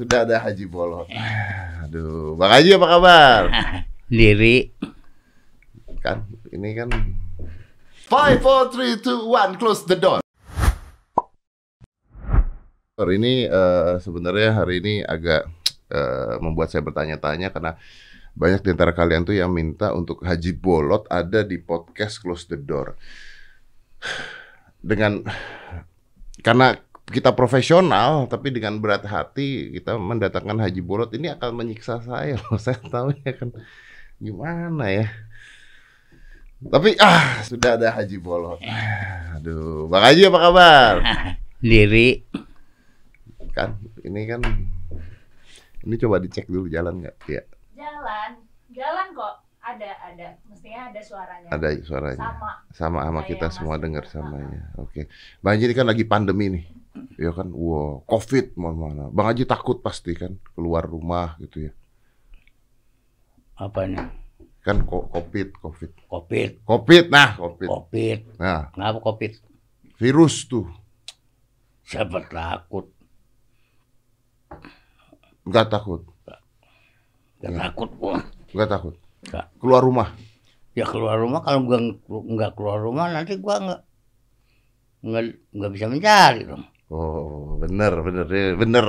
Sudah ada Haji Bolot. Aduh, Bang Haji apa kabar? Diri. Kan ini kan Five, four, three, two, one, close the door. Hari ini eh, sebenarnya hari ini agak eh, membuat saya bertanya-tanya karena banyak di antara kalian tuh yang minta untuk Haji Bolot ada di podcast Close the Door. Dengan karena kita profesional tapi dengan berat hati kita mendatangkan Haji Bolot ini akan menyiksa saya loh. Saya tahu ya kan gimana ya. Tapi ah sudah ada Haji Bolot. Aduh, Bang Haji apa kabar? Diri. Kan ini kan ini coba dicek dulu jalan nggak? Ya, Jalan, jalan kok. Ada, ada. Mestinya ada suaranya. ada suaranya. Sama. Sama sama kita semua dengar dengar. samanya. Oke. Bang Haji ini kan lagi pandemi nih. Ya kan, wow, Covid mana mana. Bang Haji takut pasti kan keluar rumah gitu ya. Apanya? Kan Covid, Covid. Covid. Covid, nah Covid. Covid. Nah, Kenapa Covid? virus tuh Siapa takut? nggak takut, Gak Ya. takut gua. nggak takut. Nggak. Keluar rumah. Ya keluar rumah kalau gua ng- nggak keluar rumah nanti gua nggak nggak nggak bisa mencari dong. Oh, bener, bener, eh, bener.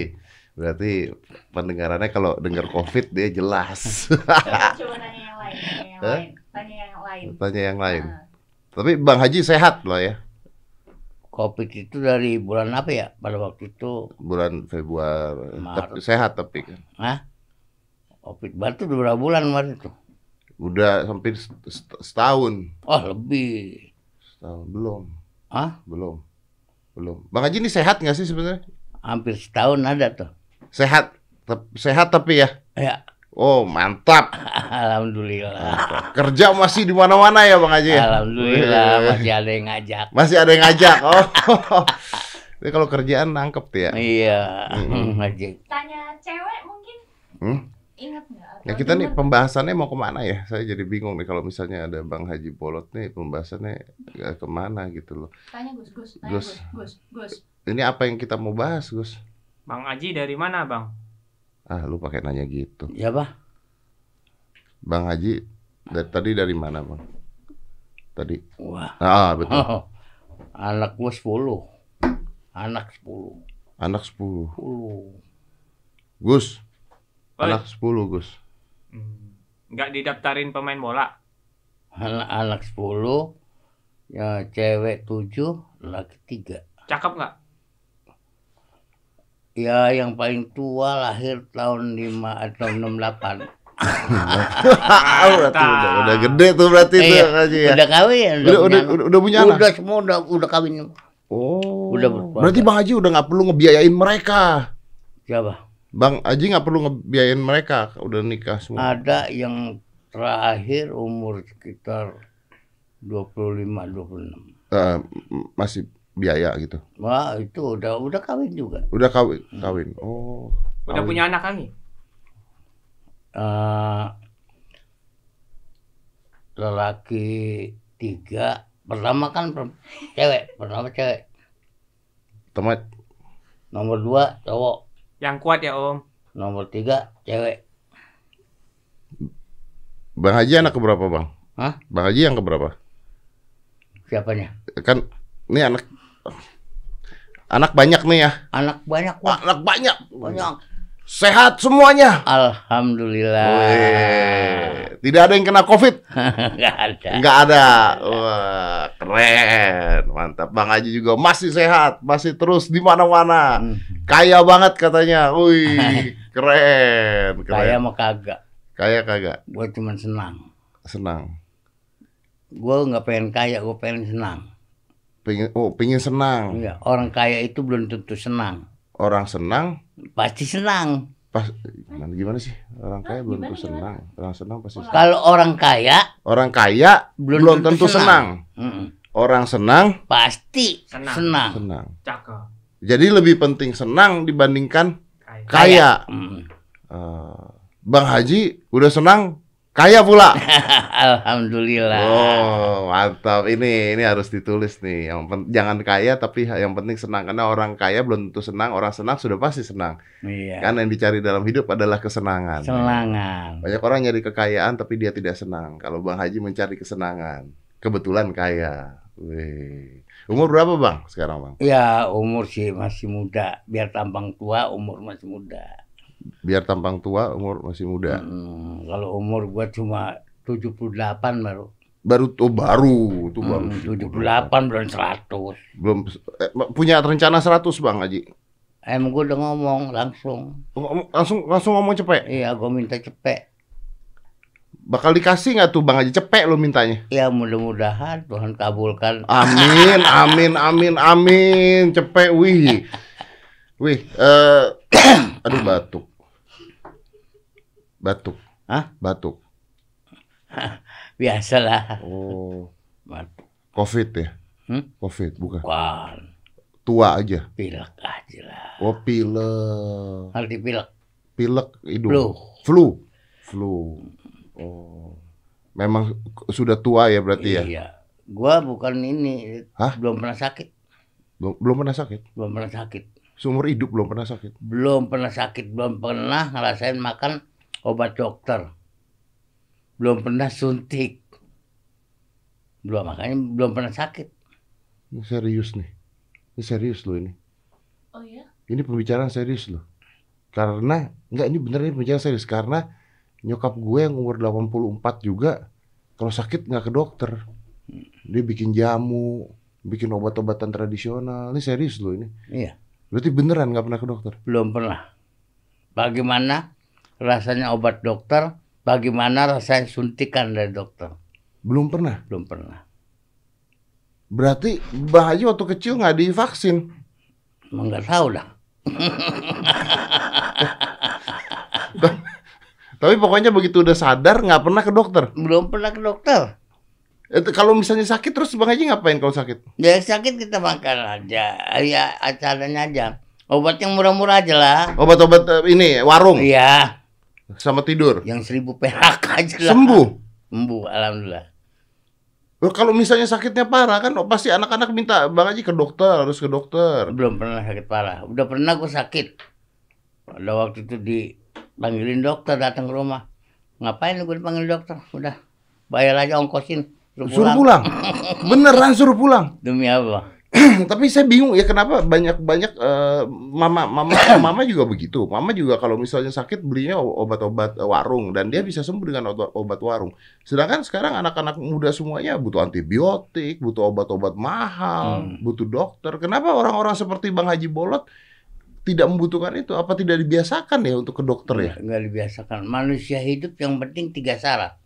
Berarti pendengarannya kalau dengar COVID dia jelas. Coba, coba tanya yang lain. Tanya yang lain. Tanya yang lain. Tanya yang lain. Nah, Tapi Bang Haji sehat loh ya. Covid itu dari bulan apa ya? Pada waktu itu, Bulan Februari. Maret. Tapi sehat tapi kan. Hah? Covid baru tuh berapa bulan kemarin tuh? Udah hampir set- set- setahun. Oh lebih. Setahun belum. Hah? Belum. Belum. Bang Haji ini sehat nggak sih sebenarnya? Hampir setahun ada tuh. Sehat. Tep- Sehat tapi ya. Ya, Oh, mantap. alhamdulillah. Kerja masih di mana-mana ya Bang Haji ya? Alhamdulillah Wih. masih ada yang ngajak. Masih ada yang ngajak. Oh. Ini kalau kerjaan nangkep tuh ya. Iya, ngajak. Tanya cewek mungkin. Hmm? Ingat nggak? Ya kita nih pembahasannya mau ke mana ya? Saya jadi bingung nih kalau misalnya ada Bang Haji Bolot nih pembahasannya eh, ke mana gitu loh. Tanya Gus, Gus. Tanya Gus. Gus. Gus, Gus. Ini apa yang kita mau bahas Gus? Bang Aji dari mana, Bang? Ah lu pakai nanya gitu. Ya bah, Bang Haji dari tadi dari mana Bang? Tadi. wah, Ah betul. anak gua 10 anak 10 Anak 10. 10 Gus. Anak 10 Gus. Hmm, Nggak didaftarin pemain bola. anak anak 10 ya cewek 7 laki 3 Cakep nggak? ya yang paling tua lahir tahun 5 atau 68 Ah, berarti udah, udah gede tuh berarti tuh Iya, Haji ya. udah kawin Udah udah, punya udah, udah punya anak. anak. udah semua udah udah kawin Oh. Udah berkeluarga. Berarti Bang Haji udah nggak perlu ngebiayain mereka. siapa Bang Haji nggak perlu ngebiayain mereka, udah nikah semua. ada yang terakhir umur sekitar 25 26 Eh, m- masih biaya gitu. Wah itu udah udah kawin juga. Udah kawin, kawin. Oh. Udah kawin. punya anak lagi? Eh, lelaki tiga pertama kan per- cewek pertama cewek Teman nomor dua cowok Yang kuat ya, Om. nomor tiga cewek Bang Haji anak keberapa, Bang? Hah? Bang Haji yang keberapa? siapanya Kan ini anak anak banyak nih ya. anak banyak Anak banyak. banyak Sehat semuanya. alhamdulillah Wih, tidak ada yang kena Covid. nggak ada Enggak ada. Wah, keren. Mantap. Bang Haji juga masih sehat, masih terus di mana-mana. Hmm, Kaya banget katanya. Wih, keren. kaya Keren. mah kagak Kaya kagak? gue cuma senang Senang. gue nggak pengen kaya gue pengen senang Pengen oh, pengen senang. Iya, orang kaya itu belum tentu senang Orang senang pasti senang pas gimana, gimana sih? Orang kaya belum tentu senang. Orang senang pasti senang. kalau orang kaya Orang kaya belum, belum tentu senang. Mm-mm. Orang senang pasti Senang. senang, senang. Cakep. Jadi lebih penting senang dibandingkan Kayak. kaya. Mm. Eh, Bang Haji udah senang Kaya pula. Alhamdulillah. Oh, mantap. Ini ini harus ditulis nih. Yang pen- jangan kaya tapi yang penting senang karena orang kaya belum tentu senang, orang senang sudah pasti senang. Iya. Kan yang dicari dalam hidup adalah kesenangan. Selangan. Banyak orang nyari kekayaan tapi dia tidak senang. Kalau Bang Haji mencari kesenangan, kebetulan kaya. Wih. Umur berapa Bang sekarang Bang? Ya umur sih masih muda. Biar tampang tua umur masih muda. Biar tampang tua, umur masih muda. Hmm, kalau umur gua cuma 78 baru. Baru tuh baru, tuh baru. Hmm, 78 belum 100. Belum eh, punya rencana 100 Bang Haji. Em gua udah ngomong langsung. Langsung langsung ngomong cepet. Iya, gua minta cepet. Bakal dikasih nggak tuh Bang Haji cepet lo mintanya? Ya mudah-mudahan Tuhan kabulkan. Amin, amin, amin, amin. Cepet, wih. Wih, eh aduh batuk. Batuk. Hah? Batuk. Biasalah. Oh, Batuk. Covid ya? Hmm? Covid, bukan. Bukan. Tua aja. Pilek aja lah. Oh, pilek. Arti pilek. Pilek hidung. Flu. Flu. Flu. Oh. Memang sudah tua ya berarti ya? Iya. Gua bukan ini. Hah? Belum pernah sakit. Belum, belum pernah sakit? Belum pernah sakit. Seumur hidup belum pernah sakit? Belum pernah sakit. Belum pernah ngerasain makan obat dokter. Belum pernah suntik. Belum makanya belum pernah sakit. Ini serius nih. Ini serius loh ini. Oh ya? Ini pembicaraan serius loh. Karena enggak ini bener ini pembicaraan serius karena nyokap gue yang umur 84 juga kalau sakit nggak ke dokter. Dia bikin jamu, bikin obat-obatan tradisional. Ini serius loh ini. Iya. Berarti beneran nggak pernah ke dokter. Belum pernah. Bagaimana rasanya obat dokter? Bagaimana rasanya suntikan dari dokter? Belum pernah. Belum pernah. Berarti Bang Haji waktu kecil nggak divaksin. Emang nggak tahu dah. Tapi pokoknya begitu udah sadar nggak pernah ke dokter. Belum pernah ke dokter. Itu kalau misalnya sakit terus Bang Haji ngapain kalau sakit? Ya sakit kita makan aja. Ya acaranya aja. Obat yang murah-murah aja lah. Obat-obat eh, ini warung Iya. sama tidur. Yang seribu perak aja lah. Sembuh. Sembuh. Alhamdulillah. Loh, kalau misalnya sakitnya parah kan pasti anak-anak minta Bang Haji ke dokter, harus ke dokter. Belum pernah sakit parah. Udah pernah gue sakit. Pada waktu itu dipanggilin dokter datang ke rumah. Ngapain gue dipanggil dokter? Udah bayar aja ongkosin. Suruh Suruh pulang. pulang. Beneran suruh pulang. Demi apa? Tapi saya bingung ya kenapa banyak-banyak eh, mama mama mama juga begitu. Mama juga kalau misalnya sakit belinya obat-obat eh, warung dan dia bisa sembuh dengan obat, warung. Sedangkan sekarang anak-anak muda semuanya butuh antibiotik, butuh obat-obat mahal, Hmm. butuh dokter. Kenapa orang-orang seperti Bang Haji Bolot tidak membutuhkan itu? Apa tidak dibiasakan ya untuk ke dokter ya? Nggak dibiasakan. Manusia hidup yang penting tiga syarat.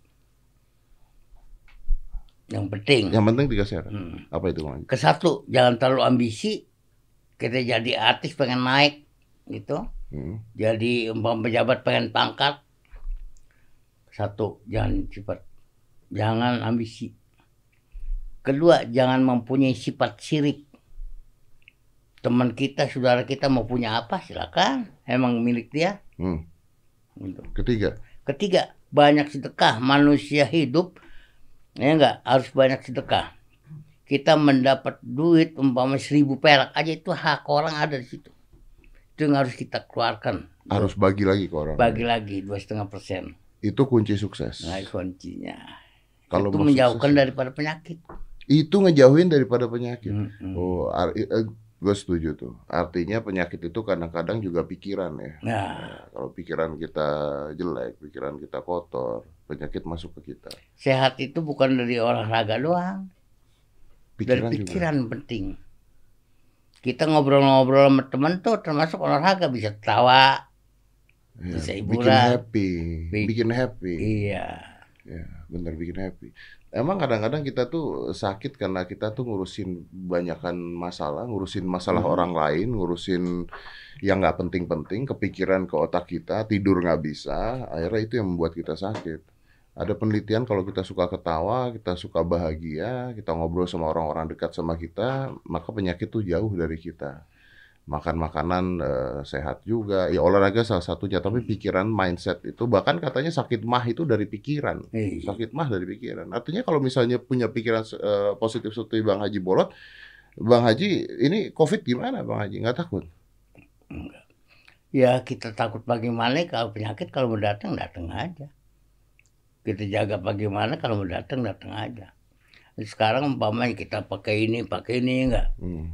Yang penting. Yang penting tiga syarat. Hmm. Apa itu Bang Haji? Ke satu, jangan terlalu ambisi. Kita jadi artis pengen naik gitu. Hmm. Jadi umpam pejabat pengen pangkat. Satu, jangan cepat. Jangan ambisi. Kedua, jangan mempunyai sifat sirik. Teman kita, saudara kita mau punya apa silakan. Emang milik dia. Hmm. Gitu. Ketiga, Ketiga, banyak sedekah. Manusia hidup, ya enggak, harus banyak sedekah. Kita mendapat duit umpama seribu perak aja itu hak orang ada di situ. Itu yang harus kita keluarkan. harus bagi lagi ke orang. Bagi lagi dua setengah persen. Itu kunci sukses. Nah, itu kuncinya. Kalau itu menjauhkan sukses, daripada penyakit. itu ngejauhin daripada penyakit. Mm-mm. Oh, gue setuju tuh. Artinya penyakit itu kadang-kadang juga pikiran ya. Nah, Nah, kalau pikiran kita jelek, pikiran kita kotor, penyakit masuk ke kita. sehat itu bukan dari olahraga doang, Pikiran dari juga. pikiran penting. Kita ngobrol-ngobrol sama teman tuh termasuk olahraga bisa tawa. Ya, bisa bikin hiburan. happy, Bi- bikin happy. Iya. Ya, bener bikin happy. Emang kadang-kadang kita tuh sakit karena kita tuh ngurusin banyakan masalah, ngurusin masalah Hmm. orang lain, ngurusin yang nggak penting-penting, kepikiran ke otak kita, tidur nggak bisa, akhirnya itu yang membuat kita sakit. Ada penelitian kalau kita suka ketawa, kita suka bahagia, kita ngobrol sama orang-orang dekat sama kita, maka penyakit tuh jauh dari kita. Makan makanan eh, sehat juga. Ya olahraga salah satunya, tapi pikiran mindset itu bahkan katanya sakit mah itu dari pikiran. Iya. Sakit mah dari pikiran. Artinya kalau misalnya punya pikiran eh, positif seperti Bang Haji Bolot, Bang Haji ini COVID gimana Bang Haji? Nggak takut? Ya kita takut bagaimana kalau penyakit kalau mau datang datang aja. Kita jaga bagaimana kalau mau datang datang aja. Sekarang umpamanya kita pakai ini pakai ini enggak. Hmm.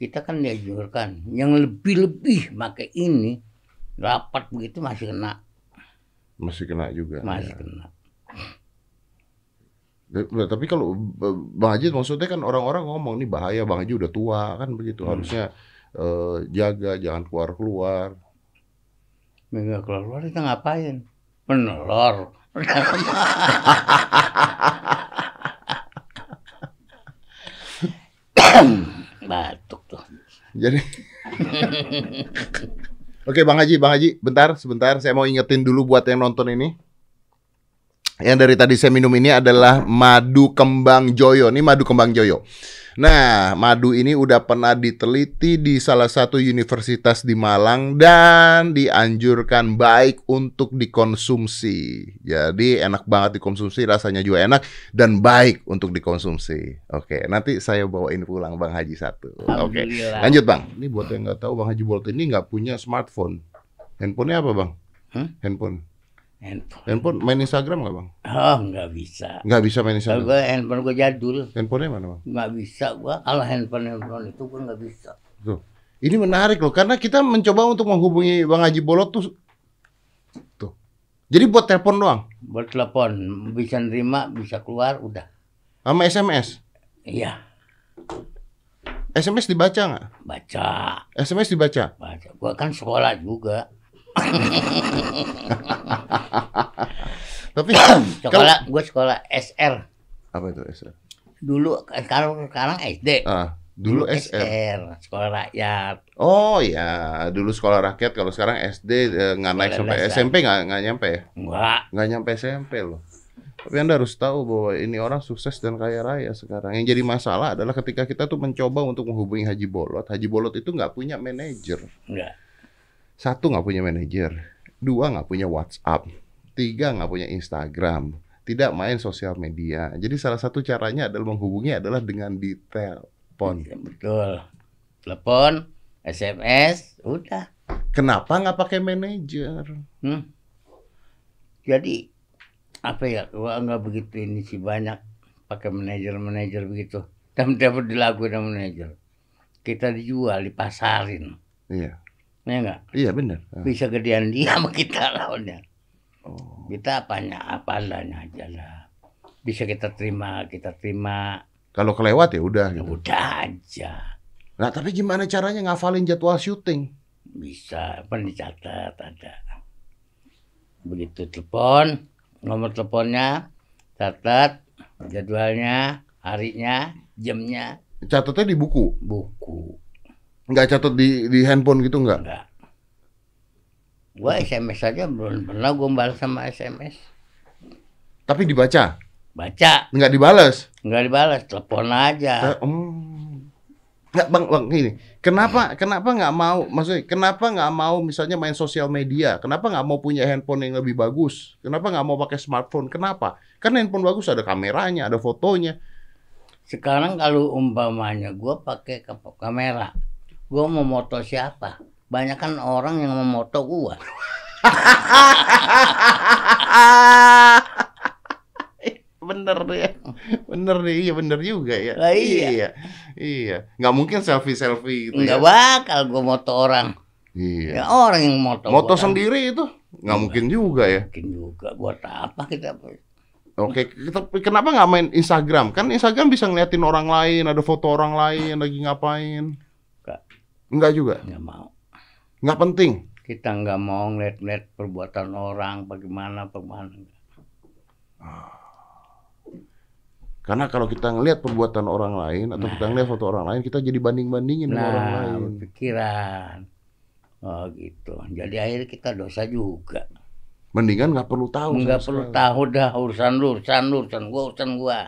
Kita kan dianjurkan yang lebih-lebih pakai ini rapat begitu masih kena Masih kena juga. masih ya. kena. Tapi kalau Bang Haji maksudnya kan orang-orang ngomong nih bahaya Bang Haji udah tua kan begitu Hmm. harusnya eh, jaga jangan keluar-keluar. Minggu keluar keluar kita ngapain? Menelor. Batuk tuh. Jadi Oke Bang Haji, Bang Haji, bentar, sebentar saya mau ingetin dulu buat yang nonton ini. Yang dari tadi saya minum ini adalah madu kembang joyo. Ini madu kembang joyo. Nah, madu ini udah pernah diteliti di salah satu universitas di Malang dan dianjurkan baik untuk dikonsumsi. Jadi enak banget dikonsumsi, rasanya juga enak dan baik untuk dikonsumsi. Oke, nanti saya bawain pulang Bang Haji satu. Oke. Lanjut bang, ini buat yang nggak tahu bang Haji Bolt ini nggak punya smartphone. Handphonenya apa bang? Hmm? Handphone. Handphone. Handphone main Instagram nggak bang? Oh nggak bisa. Nggak bisa main Instagram. gue handphone gue jadul. Handphonenya mana bang? Nggak bisa gue. Kalau handphone handphone itu gue nggak bisa. Tuh. Ini menarik loh, karena kita mencoba untuk menghubungi bang Haji Bolot tuh. Tuh. Jadi buat telepon doang, Buat telepon bisa nerima bisa keluar udah. sama SMS. Iya SMS dibaca nggak? baca SMS dibaca. baca. Gue kan sekolah juga. Tapi Sekolah gue sekolah SR apa itu SR? dulu. Sekarang sekarang SD. Ah, dulu SR. sekolah rakyat. Oh ya, dulu sekolah rakyat. Kalau sekarang SD eh, nggak naik sampai dasar. SMP nggak nggak nyampe ya? Enggak. nggak nyampe SMP loh. Tapi Anda harus tahu bahwa ini orang sukses dan kaya raya sekarang. Yang jadi masalah adalah ketika kita tuh mencoba untuk menghubungi Haji Bolot. Haji Bolot itu nggak punya manajer. Enggak. Satu nggak punya manajer. Dua nggak punya WhatsApp. Tiga nggak punya Instagram. Tidak main sosial media. Jadi salah satu caranya adalah menghubungi adalah dengan di telepon. Iya, Betul. Telepon, SMS, udah. Kenapa nggak pakai manajer? Hmm. Jadi apa ya? Gua nggak begitu ini sih banyak pakai manajer manajer begitu. Dan dapat dilakuin sama manajer. Kita dijual, dipasarin. Iya, Ya enggak? iya benar. Ah. Bisa gedean dia sama kita lawannya. Oh. Kita apanya apa adanya aja lah. Bisa kita terima, kita terima. Kalau kelewat ya udah. Ya Gitu. udah aja. Nah tapi gimana caranya ngafalin jadwal syuting? Bisa, apa dicatat ada. Begitu telepon, nomor teleponnya, catat jadwalnya, harinya, jamnya, Catatnya di buku, buku. Nggak catat di di handphone gitu nggak? Enggak. Gua SMS aja belum pernah gua balas sama SMS. Tapi dibaca, Baca, nggak dibales. nggak dibalas, telepon aja. Hmm. Nggak bang, bang ini. Kenapa kenapa nggak mau? Maksudnya kenapa nggak mau misalnya main sosial media? Kenapa nggak mau punya handphone yang lebih bagus? Kenapa nggak mau pakai smartphone? Kenapa? Karena handphone bagus ada kameranya, ada fotonya. Sekarang kalau umpamanya gua pakai kamera, gua mau moto siapa? Banyak kan orang yang memoto gua. bener ya, bener nih, iya bener juga ya. Lah, iya. iya, iya. Nggak mungkin selfie selfie gitu Enggak ya. bakal gua moto orang. Iya. Ya orang yang moto. Moto kan. sendiri itu nggak mungkin juga ya. Mungkin juga buat apa kita Oke, kita, kenapa nggak main Instagram? Kan Instagram bisa ngeliatin orang lain, ada foto orang lain lagi ngapain. Nggak. Enggak juga, nggak mau. nggak penting. Kita nggak mau ngeliat-ngeliat perbuatan orang bagaimana bagaimana. Karena kalau kita ngelihat perbuatan orang lain atau kita ngelihat foto orang lain, kita jadi banding-bandingin dengan orang Nah, lain. pikiran. Oh gitu. Jadi akhirnya kita dosa juga. Mendingan nggak perlu tahu. Nggak perlu sekali. tahu dah urusan lu, urusan lu, urusan gua, urusan gua.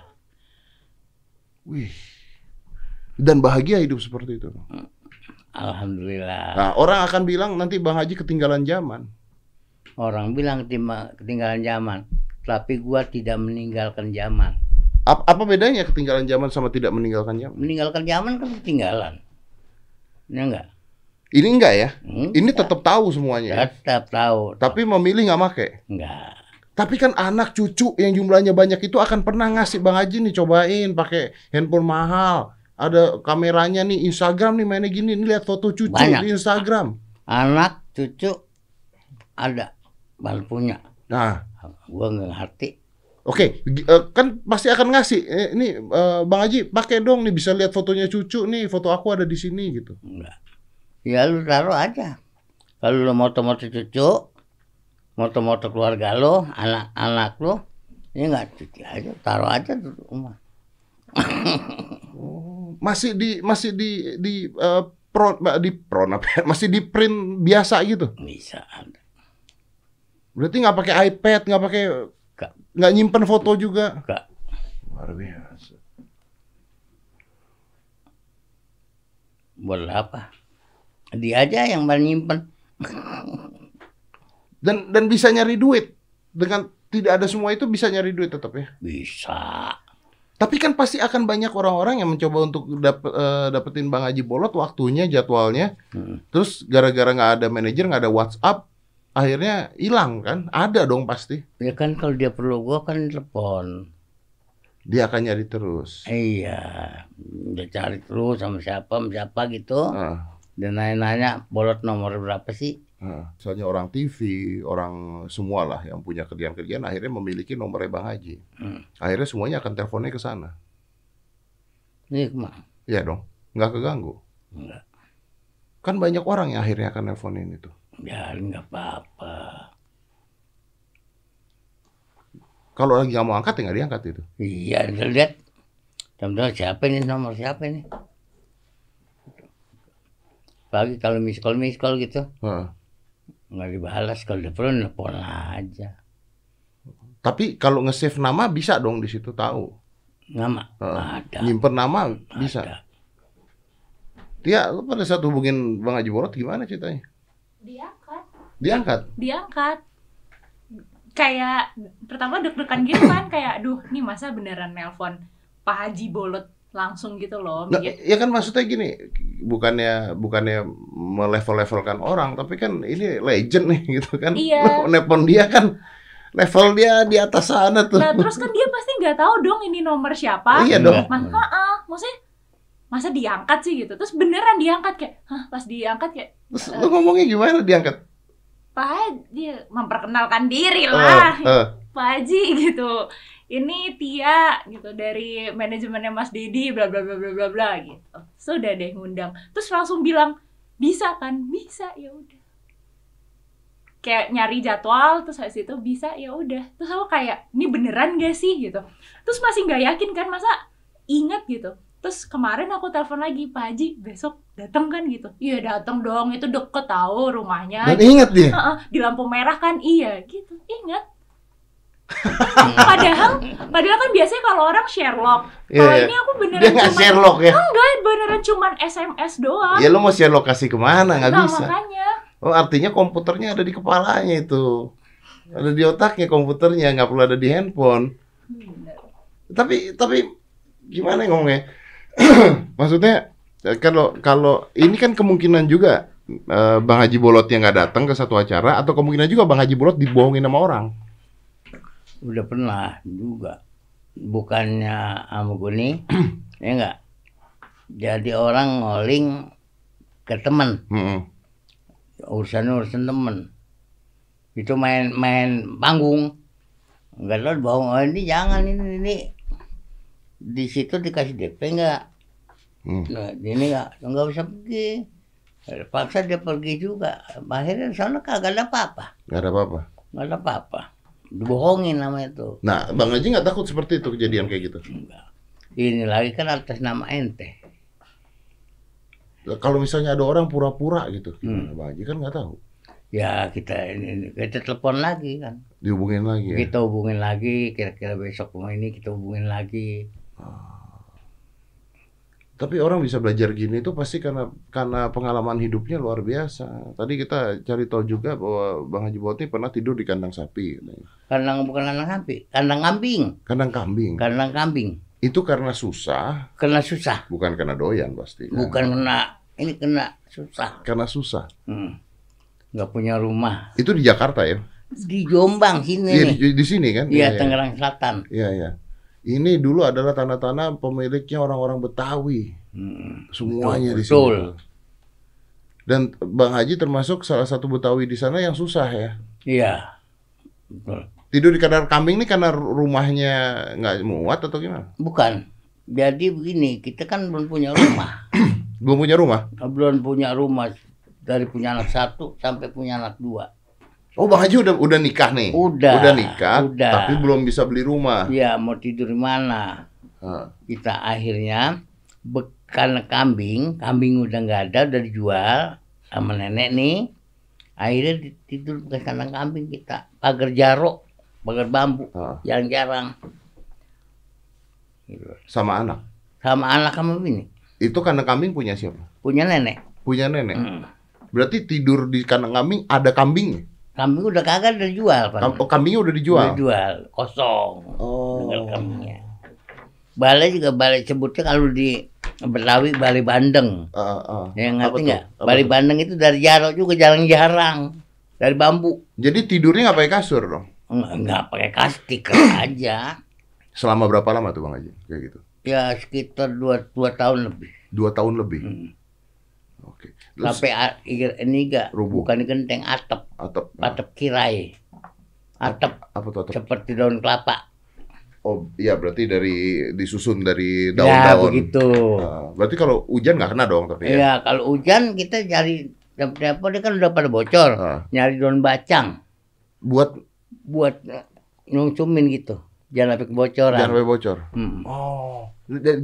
Wih. Dan bahagia hidup seperti itu. Alhamdulillah. Nah, orang akan bilang nanti Bang Haji ketinggalan zaman. Orang bilang ketinggalan zaman, tapi gua tidak meninggalkan zaman. Ap- Apa bedanya ketinggalan zaman sama tidak meninggalkan zaman? Meninggalkan zaman kan ketinggalan. Ya enggak? Ini enggak ya? Hmm? Ini tetap tahu semuanya. ya? Tetap tahu. Tapi memilih nggak make. Enggak. Tapi kan anak cucu yang jumlahnya banyak itu akan pernah ngasih Bang Haji nih cobain pakai handphone mahal. Ada kameranya nih Instagram nih mainnya gini. Nih lihat foto cucu Banyak. di Instagram. Anak, cucu ada baru punya. Nah, Gua nggak ngerti. Oke, gi- eh, kan pasti akan ngasih. Eh, ini eh, Bang Haji pakai dong nih bisa lihat fotonya cucu nih, foto aku ada di sini gitu. Enggak. Ya lu taruh aja. Kalau lu moto-moto cucu, moto-moto keluarga lu, anak-anak lu, ini enggak cuci aja, taruh aja di rumah. Masih di masih di di eh, pro di pro apa ya? Masih di print biasa gitu. Bisa ada. Berarti nggak pakai iPad, nggak pakai Nggak. nggak nyimpen foto juga. Enggak. Luar biasa. Buat apa? Dia aja yang nyimpen. Dan dan bisa nyari duit dengan tidak ada semua itu bisa nyari duit tetap ya. Bisa. Tapi kan pasti akan banyak orang-orang yang mencoba untuk dapet, eh, dapetin Bang Haji Bolot waktunya, jadwalnya. Hmm. Terus gara-gara nggak ada manajer, nggak ada WhatsApp, akhirnya hilang kan? Ada dong pasti. Ya kan kalau dia perlu gua kan telepon. Dia akan nyari terus. Iya. Dia cari terus sama siapa, sama siapa gitu. Ah, Dan nanya-nanya, bolot nomor berapa sih? Ah. Misalnya orang TV, orang semua lah yang punya kerjaan-kerjaan akhirnya memiliki nomornya Bang Haji. Hmm. Akhirnya semuanya akan teleponnya ke sana. Ini ke mana? Iya dong, nggak keganggu. Enggak. Kan banyak orang yang akhirnya akan nelponin itu. Ya nggak apa-apa. Kalau lagi nggak mau angkat ya nggak diangkat itu. Iya, lihat. Teman-teman siapa ini nomor siapa ini? Pagi kalau miss call miss call gitu. Nggak dibalas kalau udah perlu nelfon aja. Tapi kalau nge-save nama bisa dong di situ tahu. Nama Ah. ada. Nyimpen nama bisa. Ada. Dia lu pada saat hubungin Bang Haji Borot gimana ceritanya? Diangkat. Diangkat. Diangkat. Kayak pertama deg-degan gitu kan kayak aduh nih masa beneran nelpon Pak Haji Bolot langsung gitu loh. Nah, ya kan maksudnya gini, bukannya bukannya melevel-levelkan orang, tapi kan ini legend nih gitu kan. Iya. Lu Nelpon dia kan level dia di atas sana tuh. Nah terus kan dia pasti nggak tahu dong ini nomor siapa. Iya dong. Mas, heeh, maksudnya masa diangkat sih gitu. Terus beneran diangkat kayak, hah pas diangkat kayak Terus lu ngomongnya gimana diangkat? Pak Haji memperkenalkan diri Eh, lah. eh. Pak Haji gitu. Ini Tia gitu dari manajemennya Mas Dedi bla bla bla bla bla bla gitu. Sudah deh ngundang. Terus langsung bilang, "Bisa kan?" "Bisa." Ya udah. Kayak nyari jadwal terus habis itu bisa ya udah. Terus aku kayak, "Ini beneran gak sih?" gitu. Terus masih nggak yakin kan masa ingat gitu. Terus kemarin aku telepon lagi, "Pak Haji, besok datang kan?" gitu. "Iya, datang dong. Itu deket tahu rumahnya." Dan ingat dia. Heeh, di lampu merah kan iya gitu ingat padahal padahal kan biasanya kalau orang Sherlock Iya, kalau iya. ini aku beneran Dia cuman Sherlock ya. enggak beneran cuman SMS doang Ya lu mau share lokasi ke mana nggak nah bisa. makanya Oh artinya komputernya ada di kepalanya itu. Ada di otaknya komputernya nggak perlu ada di handphone. Bener. Tapi tapi gimana ngomongnya? Maksudnya eh, kalau kalau ini kan kemungkinan juga eh, Bang Haji Bolot yang nggak datang ke satu acara atau kemungkinan juga Bang Haji Bolot dibohongin sama orang. Udah pernah juga. Bukannya sama gue nih, ya enggak. Jadi orang ngoling ke temen, Mm-mm. urusan-urusan temen. Itu main-main panggung. Enggak tahu bohong, oh, ini jangan ini ini. Di situ dikasih DP enggak? Hmm. Nah, ini enggak, enggak bisa pergi. Paksa dia pergi juga. Akhirnya sana kagak ada apa-apa. Nggak ada apa-apa. Enggak ada apa-apa. Dibohongin nama itu. Nah, Bang Haji nggak takut seperti itu kejadian kayak gitu. Enggak. Ini lagi kan atas nama ente. Kalau misalnya ada orang pura-pura gitu, Hmm. Bang Haji kan nggak tahu. Ya kita ini kita telepon lagi kan. Dihubungin lagi ya. Kita hubungin lagi kira-kira besok ini kita hubungin lagi. Tapi orang bisa belajar gini itu pasti karena karena pengalaman hidupnya luar biasa. Tadi kita cari tahu juga bahwa Bang Haji Boti pernah tidur di kandang sapi. Kandang bukan kandang sapi, kandang kambing, kandang kambing. kandang kambing. Itu karena susah, Kena susah, bukan karena doyan pasti. kan? bukan kena ini kena susah. karena susah. Hmm. Nggak punya rumah Itu di Jakarta ya? di Jombang sini Iya di, di sini kan? Iya iya. Tangerang Selatan. Iya iya. Ini dulu adalah tanah-tanah pemiliknya orang-orang Betawi. Hmm. Semuanya di Betul, sini. Dan Bang Haji termasuk salah satu Betawi di sana yang susah ya. Iya. Betul. Tidur di kandang kambing ini karena rumahnya nggak muat atau gimana? Bukan. Jadi begini, kita kan belum punya rumah. Belum punya rumah? belum punya rumah dari punya anak satu sampai punya anak dua. Oh Bang Haji udah udah nikah nih? Udah, Udah nikah, udah. tapi belum bisa beli rumah. Iya, mau tidur di mana? Ah. Kita akhirnya karena kambing, kambing udah nggak ada, udah dijual sama nenek nih. Akhirnya tidur di kandang kambing kita, pagar jarok, pagar bambu, Ah. jarang-jarang. Gitu. Sama anak. Sama anak kamu ini, Itu kandang kambing punya siapa? punya nenek. Punya nenek. Hmm. Berarti tidur di kandang kambing ada kambingnya. Kambing udah kagak udah dijual, Pak. Oh, kambingnya udah dijual. Udah dijual, kosong. Oh. tinggal kambingnya. Balai juga balai sebutnya kalau di Betawi balai bandeng. Ah, ah. Ya Apa ngerti nggak? Balai tuh? bandeng itu dari jarang juga jarang-jarang. Dari bambu. Jadi tidurnya nggak pakai kasur dong? Nggak, nggak pakai kastik aja. Selama berapa lama tuh Bang Haji? Kayak gitu. Ya sekitar dua, dua tahun lebih. Dua tahun lebih. Hmm. Oke. Terus ini enggak, Rubuh. bukan genteng atap, atap atap kirai. Atap apa tuh atap? seperti daun kelapa. Oh iya berarti dari disusun dari Ya daun-daun. begitu. Ah, berarti kalau hujan nggak kena dong tapi ya. Ya kalau hujan kita cari apa dia kan udah pada bocor. Ah, Nyari daun bacang. buat buat eh, nyungsumin gitu jangan sampai kebocoran jangan sampai bocor. Hmm. Oh,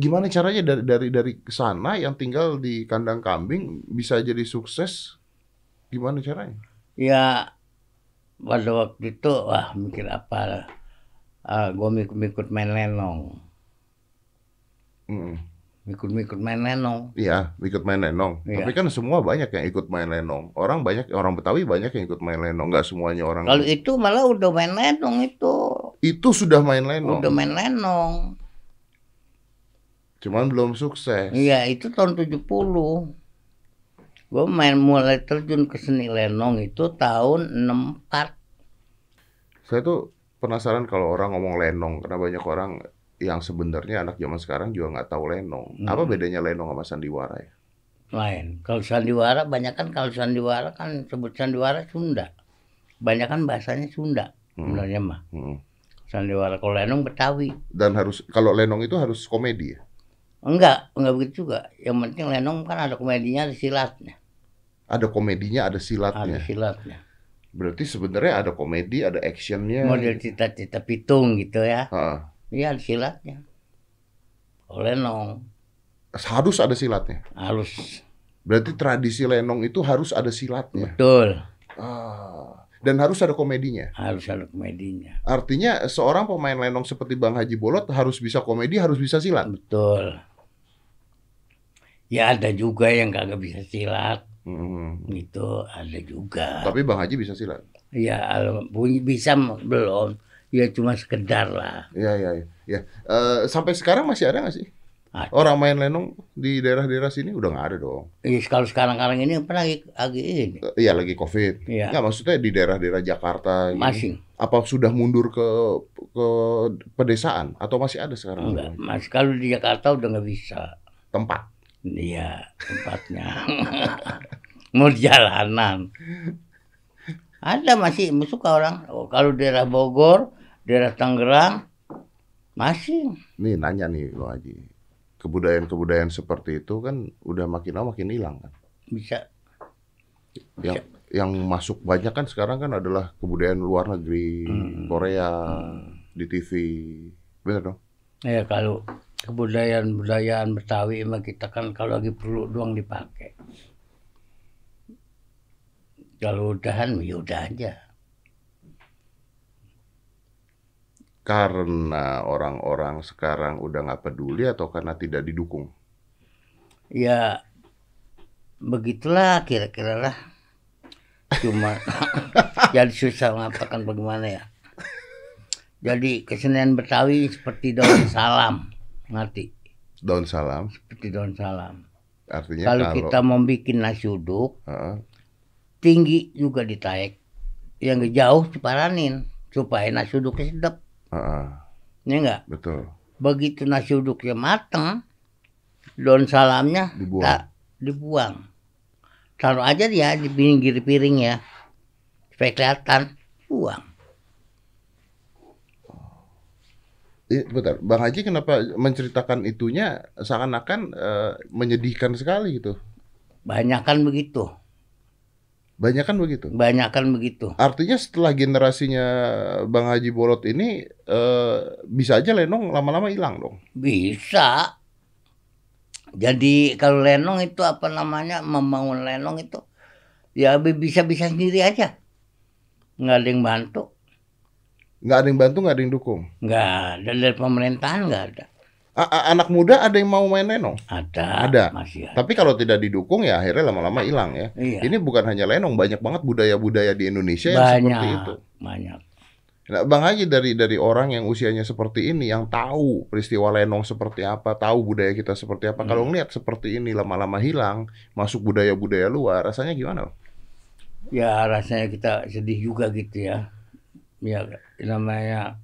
gimana caranya dari dari dari sana yang tinggal di kandang kambing bisa jadi sukses? Gimana caranya? ya pada waktu itu wah mikir apa ah gue mikut-mikut main lenong Mm. mikut-mikut main lenong Iya, ikut main lenong. Iya. Tapi kan semua banyak yang ikut main lenong. Orang banyak, orang Betawi banyak yang ikut main lenong. Nggak semuanya orang. kalau itu malah udah main lenong itu itu sudah main lenong, udah main lenong cuman belum sukses. iya itu tahun 70 gue main mulai terjun ke seni lenong itu tahun 64 Saya tuh penasaran kalau orang ngomong lenong, karena banyak orang yang sebenarnya anak zaman sekarang juga nggak tahu lenong. Hmm. Apa bedanya lenong sama sandiwara ya? lain. Kalau sandiwara banyak kan kalau sandiwara kan sebut sandiwara Sunda. Banyak kan bahasanya Sunda Hmm. sebenarnya mah. Hmm. Sandiwara kalau lenong Betawi. Dan harus kalau lenong itu harus komedi ya? Enggak, enggak begitu juga. Yang penting lenong kan ada komedinya, ada silatnya. Ada komedinya, ada Ada silatnya. silatnya. Berarti sebenarnya ada komedi, ada actionnya. Model cita-cita pitung gitu ya. Iya ada silatnya. Kalau lenong harus ada silatnya. halus. Berarti tradisi lenong itu harus ada silatnya. Betul. Ah, dan harus ada komedinya. Harus ada komedinya. Artinya seorang pemain lenong seperti Bang Haji Bolot harus bisa komedi, harus bisa silat. Betul. Ya ada juga yang kagak bisa silat. Hmm. Gitu, ada juga. Tapi Bang Haji bisa silat. Ya, bisa belum. Ya cuma sekedar lah. Iya, iya, iya. Ya. Eh, sampai sekarang masih ada nggak sih? Ada. Orang main lenong di daerah-daerah sini udah nggak ada dong. Ya, kalau sekarang-sekarang ini apa lagi, lagi ini? Eh, Iya lagi COVID. Iya. Nggak maksudnya di daerah-daerah Jakarta. ini. Masing. Apa sudah mundur ke ke pedesaan atau masih ada sekarang? Enggak, mas kalau di Jakarta udah nggak bisa. Tempat. Iya, tempatnya. Mau di jalanan. Ada masih suka orang. Oh, kalau daerah Bogor, daerah Tangerang, masih. Nih nanya nih Bang Haji. Kebudayaan-kebudayaan seperti itu kan udah makin lama makin hilang kan. Bisa. Yang yang masuk banyak kan sekarang kan adalah kebudayaan luar negeri, Hmm. Korea, di TV. Bener dong? Ya kalau kebudayaan-budayaan Betawi emang kita kan kalau lagi perlu doang dipakai. Kalau udahan ya udah aja. Karena orang-orang sekarang udah nggak peduli atau karena tidak didukung? Ya begitulah kira-kira lah. Cuma jadi susah mengatakan bagaimana ya. Jadi kesenian Betawi seperti daun salam, ngerti? Daun salam Seperti daun salam. artinya Kalau kalau, kita mau bikin nasi uduk, Heeh. tinggi juga ditaik. Yang jauh diparanin supaya nasi uduknya sedap. Ya enggak? betul. Begitu nasi uduknya mateng, daun salamnya Dibuang. tak dibuang. Taruh aja dia di pinggir piring ya. Supaya kelihatan. Buang. Eh, bentar, Bang Haji kenapa menceritakan itunya seakan-akan eh, menyedihkan sekali gitu? Banyak kan begitu. Banyak kan begitu. Banyak kan begitu. Artinya setelah generasinya Bang Haji Bolot ini eh, bisa aja Lenong lama-lama hilang dong. Bisa. Jadi kalau lenong itu apa namanya membangun lenong itu ya bisa-bisa sendiri aja. Nggak ada yang bantu. Nggak ada yang bantu, nggak ada yang dukung. Nggak ada dari pemerintahan nggak ada. A- anak muda ada yang mau main Lenong. Ada. Ada. Masih ada. Tapi kalau tidak didukung ya akhirnya lama-lama hilang ya. Iya. Ini bukan hanya Lenong, banyak banget budaya-budaya di Indonesia yang seperti banyak. itu. Banyak. Nah, Bang Haji dari dari orang yang usianya seperti ini, yang tahu peristiwa Lenong seperti apa, tahu budaya kita seperti apa. Hmm. Kalau ngeliat seperti ini lama-lama hilang, masuk budaya-budaya luar, rasanya gimana? Ya rasanya kita sedih juga gitu ya. Ya namanya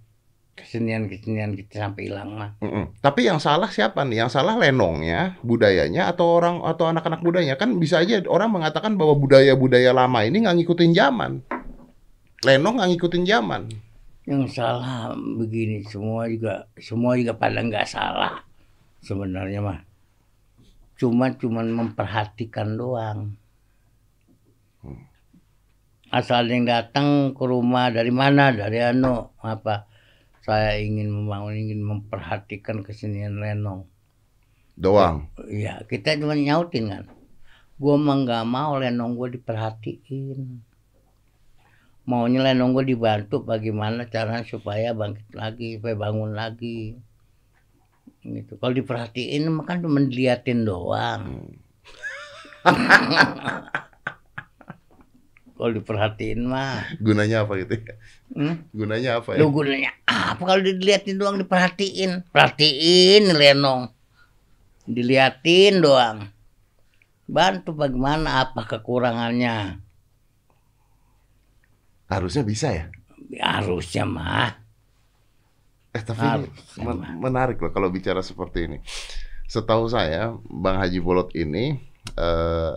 kesenian-kesenian kita sampai hilang mah. Mm-mm. Tapi yang salah siapa nih? Yang salah Lenongnya, budayanya, atau orang atau anak-anak mudanya? Kan bisa aja orang mengatakan bahwa budaya-budaya lama ini nggak ngikutin zaman. Lenong nggak ngikutin zaman. Yang salah begini semua juga semua juga pada nggak salah sebenarnya mah. Cuma cuman memperhatikan doang. Asal ada yang datang ke rumah dari mana dari anu apa saya ingin membangun ingin memperhatikan kesenian lenong. Doang. Iya kita cuma nyautin kan. Gua mah nggak mau lenong gue diperhatiin. Maunya lenong gue dibantu bagaimana caranya supaya bangkit lagi, supaya bangun lagi. Gitu. Kalau diperhatiin mah kan cuma diliatin doang. Kalau diperhatiin mah, Gunanya apa gitu? ya? hmm? Gunanya apa ya? lu gunanya apa kalau diliatin doang diperhatiin? Perhatiin lenong. Diliatin doang. Bantu bagaimana apa kekurangannya. Harusnya bisa ya. Harusnya mah. Eh tapi Harusnya men- mah. menarik loh kalau bicara seperti ini. Setahu saya Bang Haji Bolot ini eh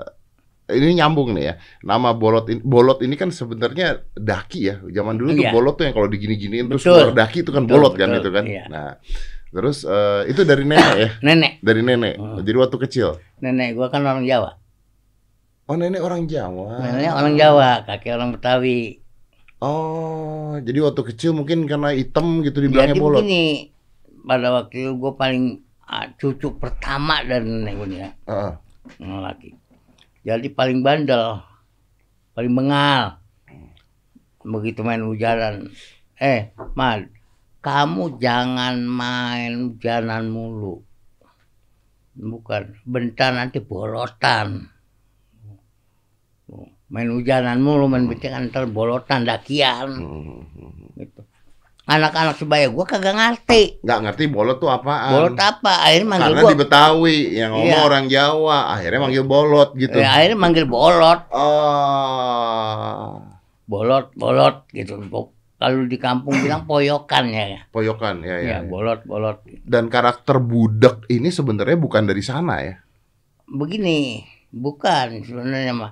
ini nyambung nih ya. Nama Bolot ini, Bolot ini kan sebenarnya daki ya. Zaman dulu tuh Iya. Bolot tuh yang kalau digini-giniin terus keluar daki itu kan Betul, Bolot kan betul, itu kan. iya. Nah, terus eh, itu dari nenek ya, Nenek, dari nenek. Hmm. Jadi waktu kecil. nenek gua kan orang Jawa. Oh, nenek orang Jawa. Nenek orang Jawa, kakek orang Betawi. Oh, jadi waktu kecil mungkin karena hitam gitu dibilangnya Jadi Bolot. begini, pada waktu itu gue paling ah, cucu pertama dari nenek gue nih ya, Heeh. yang laki. Jadi paling bandel, paling bengal. Begitu main hujanan, eh, Mad, kamu jangan main hujanan mulu. Bukan, bentar nanti bolotan. Main hujanan mulu, main becek ntar bolotan dakian. Hmm. Gitu. Anak-anak sebaya gua kagak ngerti. Nggak ngerti Bolot tuh apaan. Bolot apa? Akhirnya manggil Karena gua. di Betawi yang ngomong Iya. orang Jawa, akhirnya manggil bolot gitu. Ya, akhirnya manggil bolot, Oh, bolot, bolot gitu. Kalau di kampung bilang poyokan ya. poyokan ya ya. Ya, bolot, bolot. Dan karakter budak ini sebenarnya bukan dari sana ya. Begini, bukan sebenarnya mah.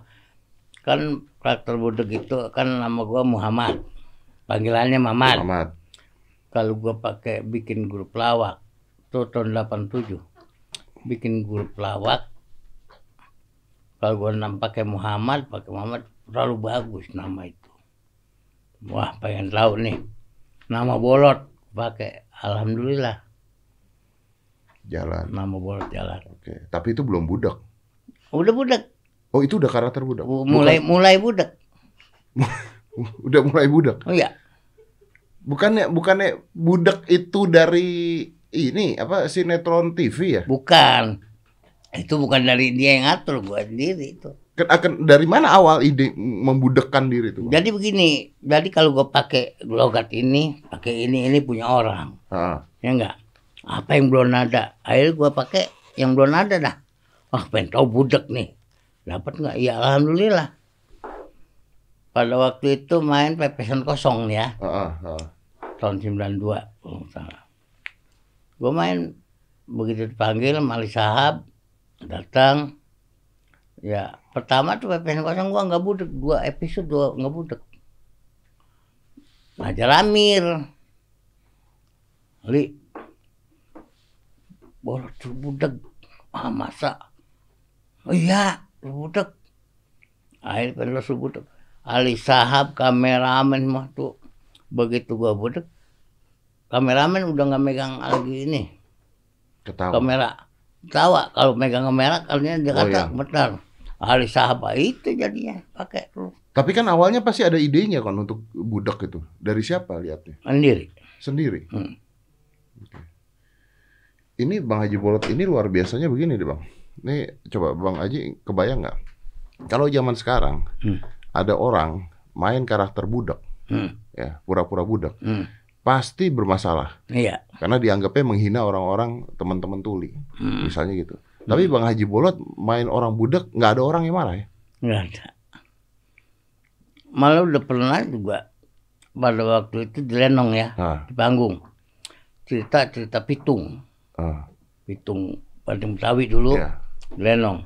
Kan karakter budek itu kan nama gua Muhammad. Panggilannya Mamat. Muhammad. Kalau gua pakai bikin grup lawak itu tahun 87. Bikin grup lawak. Kalau gua nam pakai Muhammad, pakai Muhammad terlalu bagus nama itu. Wah, pengen tahu nih. Nama bolot pakai alhamdulillah Jalan. nama bolot jalan. Oke. Tapi itu belum budak. Udah budak, Oh, itu udah karakter budak. mulai mulai budak. Udah mulai budak. Oh iya, Bukannya bukannya budak itu dari ini apa sinetron TV ya? bukan. Itu bukan dari dia yang ngatur, gua sendiri itu. Kan akan dari mana awal ide membudekkan diri itu? Bang? Jadi begini, jadi kalau gua pakai logat ini, pakai ini, ini punya orang, Ah, ya enggak? Apa yang belum ada? Akhirnya gua pakai yang belum ada dah. Wah, pengen tahu budek nih. Dapat nggak? Ya alhamdulillah. Pada waktu itu main pepesan kosong ya. ah, ah, ah. Tahun 92 kalau nggak salah. Gue main begitu dipanggil Mali Sahab datang. Ya pertama tuh PPN kosong gua nggak budek. Dua episode dua nggak budek. Ngajar Amir. Li tuh budek. Ah masa? Oh, iya budek. Akhirnya pengen budek Ali Sahab kameramen mah tuh begitu gua budek kameramen udah nggak megang lagi ini Ketawa. kamera tawa kalau megang kamera kalian dia Oh, kata iya. benar ahli sahabat itu jadinya pakai Tapi kan awalnya pasti ada idenya kan untuk budak itu. Dari siapa lihatnya? sendiri Sendiri. Hmm. Oke. Ini Bang Haji Bolot ini luar biasanya begini deh Bang. Nih coba Bang Haji kebayang nggak? Kalau zaman sekarang Hmm. ada orang main karakter budak, Hmm, ya pura-pura budak, hmm. pasti bermasalah. Iya. Karena dianggapnya menghina orang-orang teman-teman tuli, Hmm, misalnya gitu. Tapi Bang Haji Bolot main orang budak nggak ada orang yang marah ya? nggak ada. Malah udah pernah juga pada waktu itu di Lenong ya Ah, di panggung. Cerita cerita pitung. Ah, pitung Bandung Betawi dulu ya. Lenong.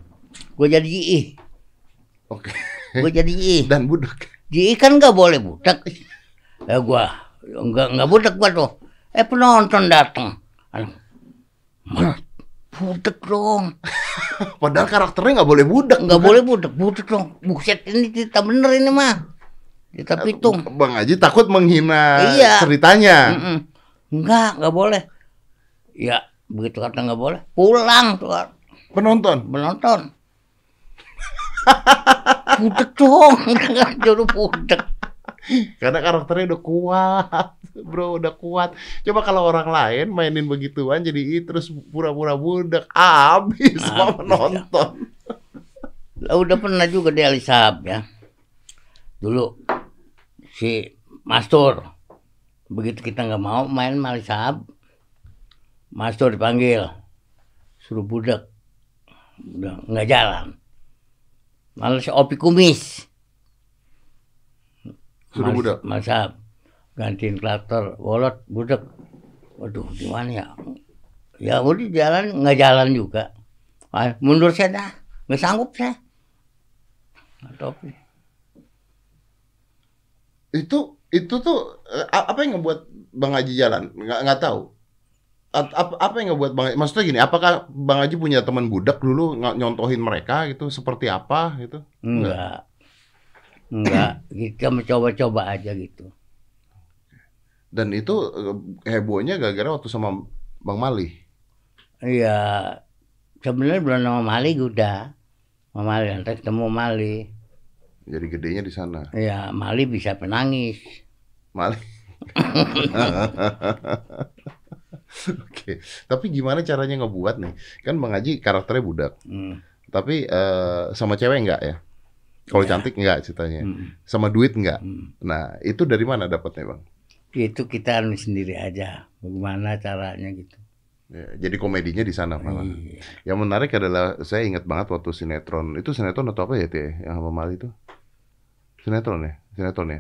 Gue jadi JI Oke. gue jadi JI Dan budak. JI kan nggak boleh budak ya gua nggak nggak budak gua tuh eh penonton datang "Mas, budak dong Padahal karakternya nggak boleh budak. nggak boleh budak budak dong buset ini cerita bener ini mah cerita pitung Bang Haji takut menghina Iya. ceritanya. Mm-mm. nggak nggak boleh ya begitu kata nggak boleh pulang tuh Penonton. penonton budak dong jodoh budak Karena karakternya udah kuat, bro, udah kuat. Coba kalau orang lain mainin begituan jadi i- terus pura-pura budak, habis sama Habis, penonton. Lah udah pernah juga di Alisab ya. Dulu si Mastur begitu kita nggak mau main sama Alisab, Mastur dipanggil suruh budak udah nggak jalan. Malah Opi Kumis Mas- budak. Masab gantiin klator wolot budak. Waduh gimana ya? Ya udah jalan nggak jalan juga. Ah, mundur saya dah, nggak sanggup saya. Topi. Itu itu tuh eh, apa yang ngebuat Bang Haji jalan? Nggak nggak tahu. Apa, apa yang ngebuat Bang Maksudnya gini, apakah Bang Haji punya teman budak dulu nyontohin mereka gitu seperti apa gitu? Enggak. Enggak, kita mencoba-coba aja gitu. Dan itu eh, hebohnya gara-gara waktu sama Bang Mali. Iya, sebenarnya belum nama Mali udah. Sama Mali, nanti ketemu Mali. Jadi gedenya di sana. Iya, Mali bisa penangis. Mali. Oke, tapi gimana caranya ngebuat nih? Kan Bang Haji karakternya budak, Hmm. tapi eh, sama cewek enggak ya? Kalau Ya. cantik enggak ceritanya. hmm, Sama duit enggak? hmm. Nah, itu dari mana dapatnya, Bang? Itu kita sendiri aja. Bagaimana caranya gitu. Ya, jadi komedinya di sana malah. Iya. Yang menarik adalah saya ingat banget waktu sinetron. Itu sinetron atau apa ya, Teh? Yang sama Mali itu? Sinetron ya? Sinetron ya?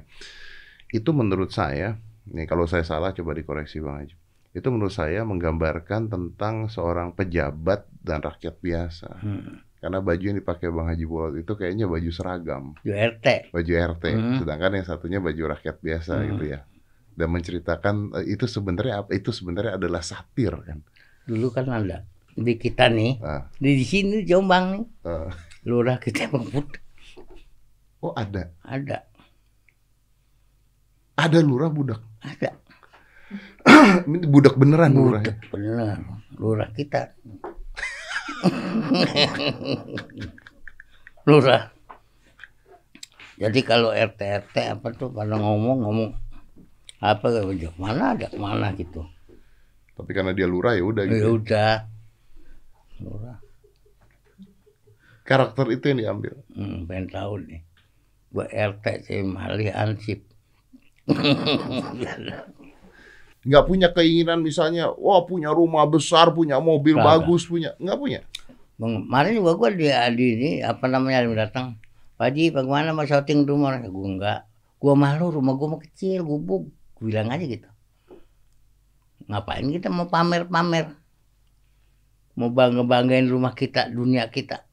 Itu menurut saya, nih kalau saya salah coba dikoreksi Bang Haji. Itu menurut saya menggambarkan tentang seorang pejabat dan rakyat biasa. Hmm. Karena baju yang dipakai Bang Haji Bolot itu kayaknya baju seragam, Di RT. baju RT. Hmm. Sedangkan yang satunya baju rakyat biasa Hmm. gitu ya. Dan menceritakan eh, itu sebenarnya apa? Itu sebenarnya adalah satir kan. Dulu kan ada di kita nih, Ah, di, sini Jombang nih, eh, lurah kita Bangput oh ada, ada, ada lurah budak. ada. Budak beneran lurah. ya? Budak bener, lurah kita. lurah. Jadi kalau RT RT apa tuh pada ngomong ngomong apa gitu, mana ada mana gitu. Tapi karena dia lurah ya udah Ya gitu. udah, lurah. karakter itu yang diambil. Hmm, pengen tahu nih. Gua RT sih malih ansip. Nggak punya keinginan misalnya, wah punya rumah besar, punya mobil bagus, punya nggak punya. Kemarin juga gua di, di ini apa namanya ada yang datang. Pak Haji, bagaimana mau syuting rumah? Gua enggak. Gua malu rumah gua mau kecil, gubuk. Gua bilang aja gitu. Ngapain kita mau pamer-pamer? Mau bangga-banggain rumah kita, dunia kita.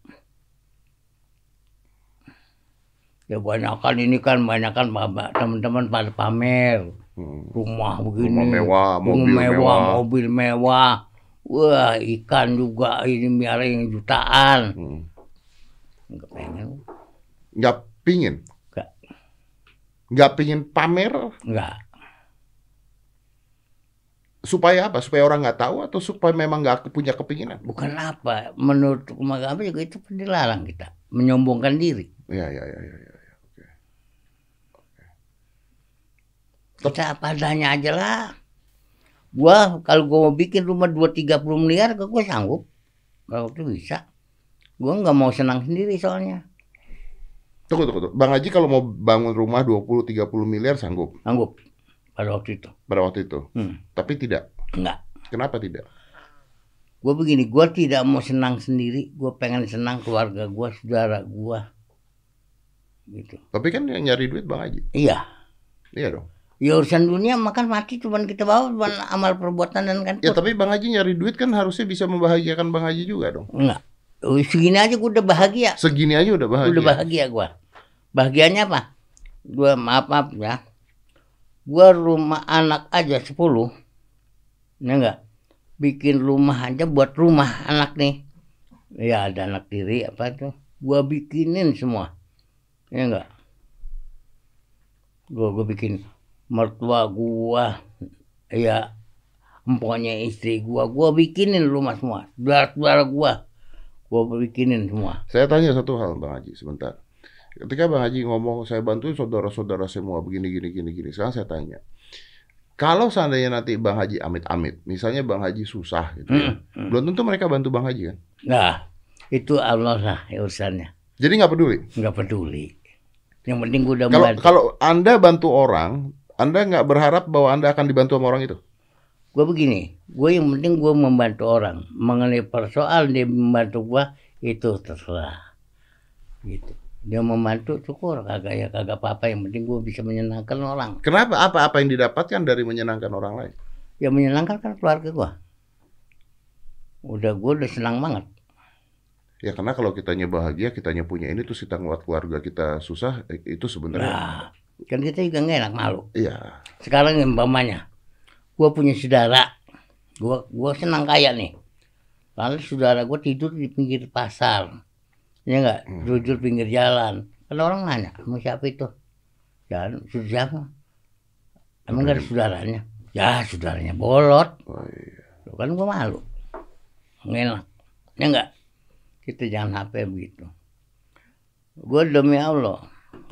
Ya banyak kan ini kan banyak kan teman-teman pada pamer. Rumah begini, Rumah mewah, rumah mobil mewah. mobil mewah. Wah ikan juga ini miaring jutaan. Hmm. Enggak pengen, Nggak pingin, enggak, nggak pingin pamer enggak. supaya apa? Supaya orang nggak tahu atau supaya memang nggak punya kepinginan? Bukan apa, menurut kami juga itu dilarang kita menyombongkan diri. Ya, ya, ya, ya. ya. Kita apa adanya aja lah. Gua kalau gua mau bikin rumah 2 30 miliar, gua sanggup. Kalau itu bisa. Gua nggak mau senang sendiri soalnya. Tunggu, tunggu, tunggu. Bang Haji kalau mau bangun rumah 20-30 miliar sanggup Sanggup pada waktu itu. pada waktu itu. Hmm. Tapi tidak. Enggak. Kenapa tidak? Gue begini, gue tidak mau senang sendiri, gue pengen senang keluarga gue, saudara gue, gitu. Tapi kan yang nyari duit Bang Haji. Iya, Iya dong. Ya urusan dunia makan mati cuman kita bawa cuman amal perbuatan dan kan. Ya tapi Bang Haji nyari duit kan harusnya bisa membahagiakan Bang Haji juga dong. Enggak, segini aja gue udah bahagia, Segini aja udah bahagia. udah bahagia gue. Bahagianya apa? Gue maaf maaf ya, gue rumah anak aja 10 ya enggak, bikin rumah aja buat rumah anak nih. Ya ada anak tiri apa tuh, gue bikinin semua, ya enggak. Gue gue bikin mertua gua, ya empoknya istri gua, gua bikinin rumah semua, saudara-saudara gua, gua bikinin semua. Saya tanya satu hal Bang Haji sebentar. Ketika Bang Haji ngomong saya bantuin saudara-saudara semua begini gini gini gini. Sekarang saya tanya. Kalau seandainya nanti Bang Haji amit-amit, misalnya Bang Haji susah gitu ya. Hmm, hmm. Belum tentu mereka bantu Bang Haji kan. Nah, itu Allah lah urusannya, Jadi nggak peduli. nggak peduli. Yang penting gua udah Kalau membantu. kalau Anda bantu orang, Anda nggak berharap bahwa Anda akan dibantu sama orang itu. Gua begini, gua yang penting gua membantu orang. Mengenai persoalan dia membantu gua itu terserah. Gitu. Dia membantu syukur kagak ya kagak apa-apa yang penting gua bisa menyenangkan orang. Kenapa? Apa-apa yang didapatkan dari menyenangkan orang lain? yang menyenangkan kan keluarga gua. Udah gua udah senang banget. Ya karena kalau kitanya bahagia, kitanya punya ini terus kita ngeliat keluarga kita susah, eh, itu sebenarnya Nah, kan kita juga nggak enak malu. iya. Sekarang umpamanya, gua punya saudara, gua gua senang kaya nih. Lalu saudara gua tidur di pinggir pasar, ya nggak, Hmm. tidur pinggir jalan. Kan orang nanya, mau siapa itu? Dan sudah siapa? Emang nggak ada saudaranya? Ya saudaranya bolot. Oh, iya. Kan gua malu. Nggak enak. Ya enggak? Kita jangan HP begitu. Gua demi Allah,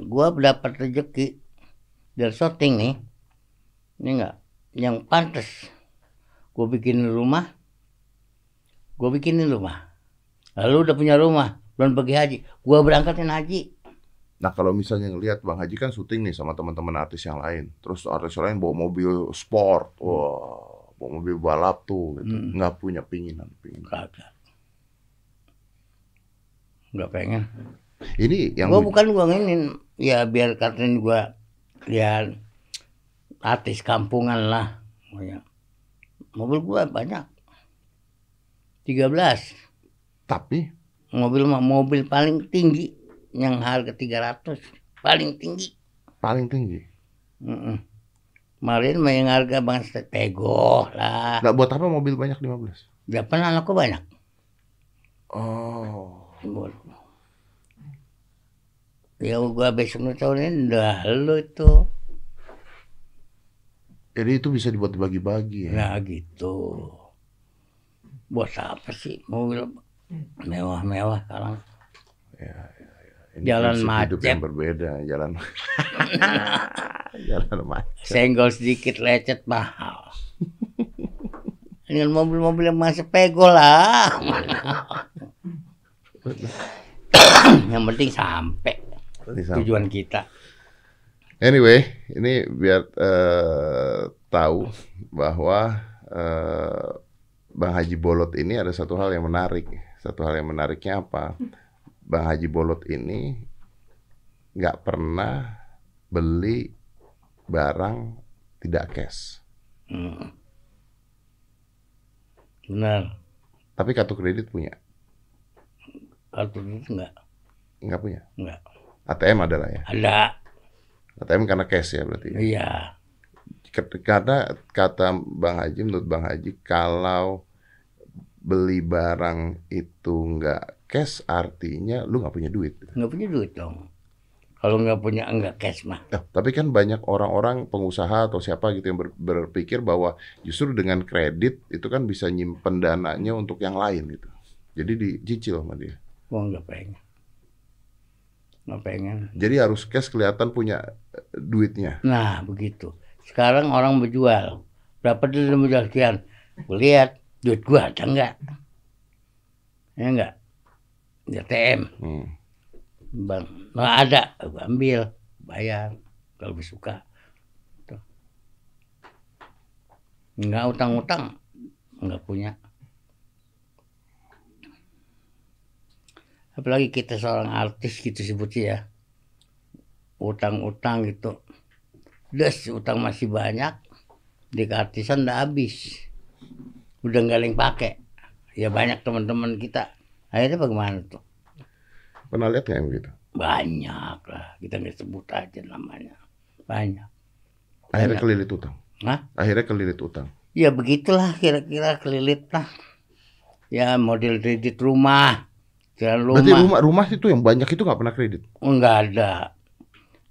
gua dapat rezeki dari syuting nih. Ini enggak? Yang pantas. Gua bikinin rumah. Gua bikinin rumah. Lalu udah punya rumah, belum pergi haji. Gua berangkatin haji. Nah kalau misalnya ngelihat Bang Haji kan syuting nih sama teman-teman artis yang lain, terus artis lain bawa mobil sport, wah, bawa mobil balap tuh, gitu. Hmm. nggak punya pinginan, pinginan. Enggak pengen. Ini yang gua bukan gua nginin ya biar katanya gua ya artis kampungan lah ya. mobil gua banyak 13 tapi mobil mah mobil paling tinggi yang harga 300 paling tinggi paling tinggi. Mm-mm. kemarin mah yang harga bang tego lah Nggak buat apa mobil banyak 15? Japan anakku banyak Oh. Ya gua besok tahun ini udah lu itu Jadi itu bisa dibuat dibagi-bagi ya. Nah gitu. Buat apa sih mobil mewah-mewah sekarang? Ini Jalan prinsip hidup macet. yang berbeda, jalan jalan macet. Senggol sedikit lecet mahal. Dengan mobil-mobil yang masih pego lah. yang penting sampai Tujuan kita. Anyway, ini biar eh, tahu bahwa eh, Bang Haji Bolot ini ada satu hal yang menarik. Satu hal yang menariknya apa? Bang Haji Bolot ini nggak pernah beli barang tidak cash, Hmm. Benar. tapi kartu kredit punya, Kartu itu enggak, nggak punya. enggak. ATM adalah ya. Ada. ATM karena cash ya berarti. ya? Iya. Karena kata Bang Haji, menurut Bang Haji, kalau beli barang itu nggak cash, artinya lu nggak punya duit. Enggak punya duit dong. Kalau enggak punya enggak cash mah. Nah, tapi kan banyak orang-orang pengusaha atau siapa gitu yang ber- berpikir bahwa justru dengan kredit itu kan bisa nyimpen dananya untuk yang lain gitu. Jadi dicicil sama dia. Gua enggak pengen. Enggak pengen. Jadi harus cash kelihatan punya eh, duitnya. Nah, begitu. Sekarang orang berjual. Berapa dia menjual sekian? Gue lihat duit gua ada enggak? Ya enggak? Di ATM. Hmm. Bang, nah ada, gua ambil, bayar kalau suka. Tuh. Enggak utang-utang, enggak punya. Apalagi kita seorang artis gitu sebutnya ya. Utang-utang gitu. Des, utang masih banyak. Di keartisan udah habis. Udah nggak ada yang pakai. Ya banyak teman-teman kita. Akhirnya bagaimana tuh? Pernah lihat nggak yang begitu? Banyak lah, kita nggak sebut aja namanya. Banyak. Akhirnya Banyak. kelilit utang. Hah? Akhirnya kelilit utang. Ya begitulah kira-kira kelilit lah. Ya model kredit rumah. Jalan rumah. Berarti rumah rumah itu yang banyak itu nggak pernah kredit. Enggak ada.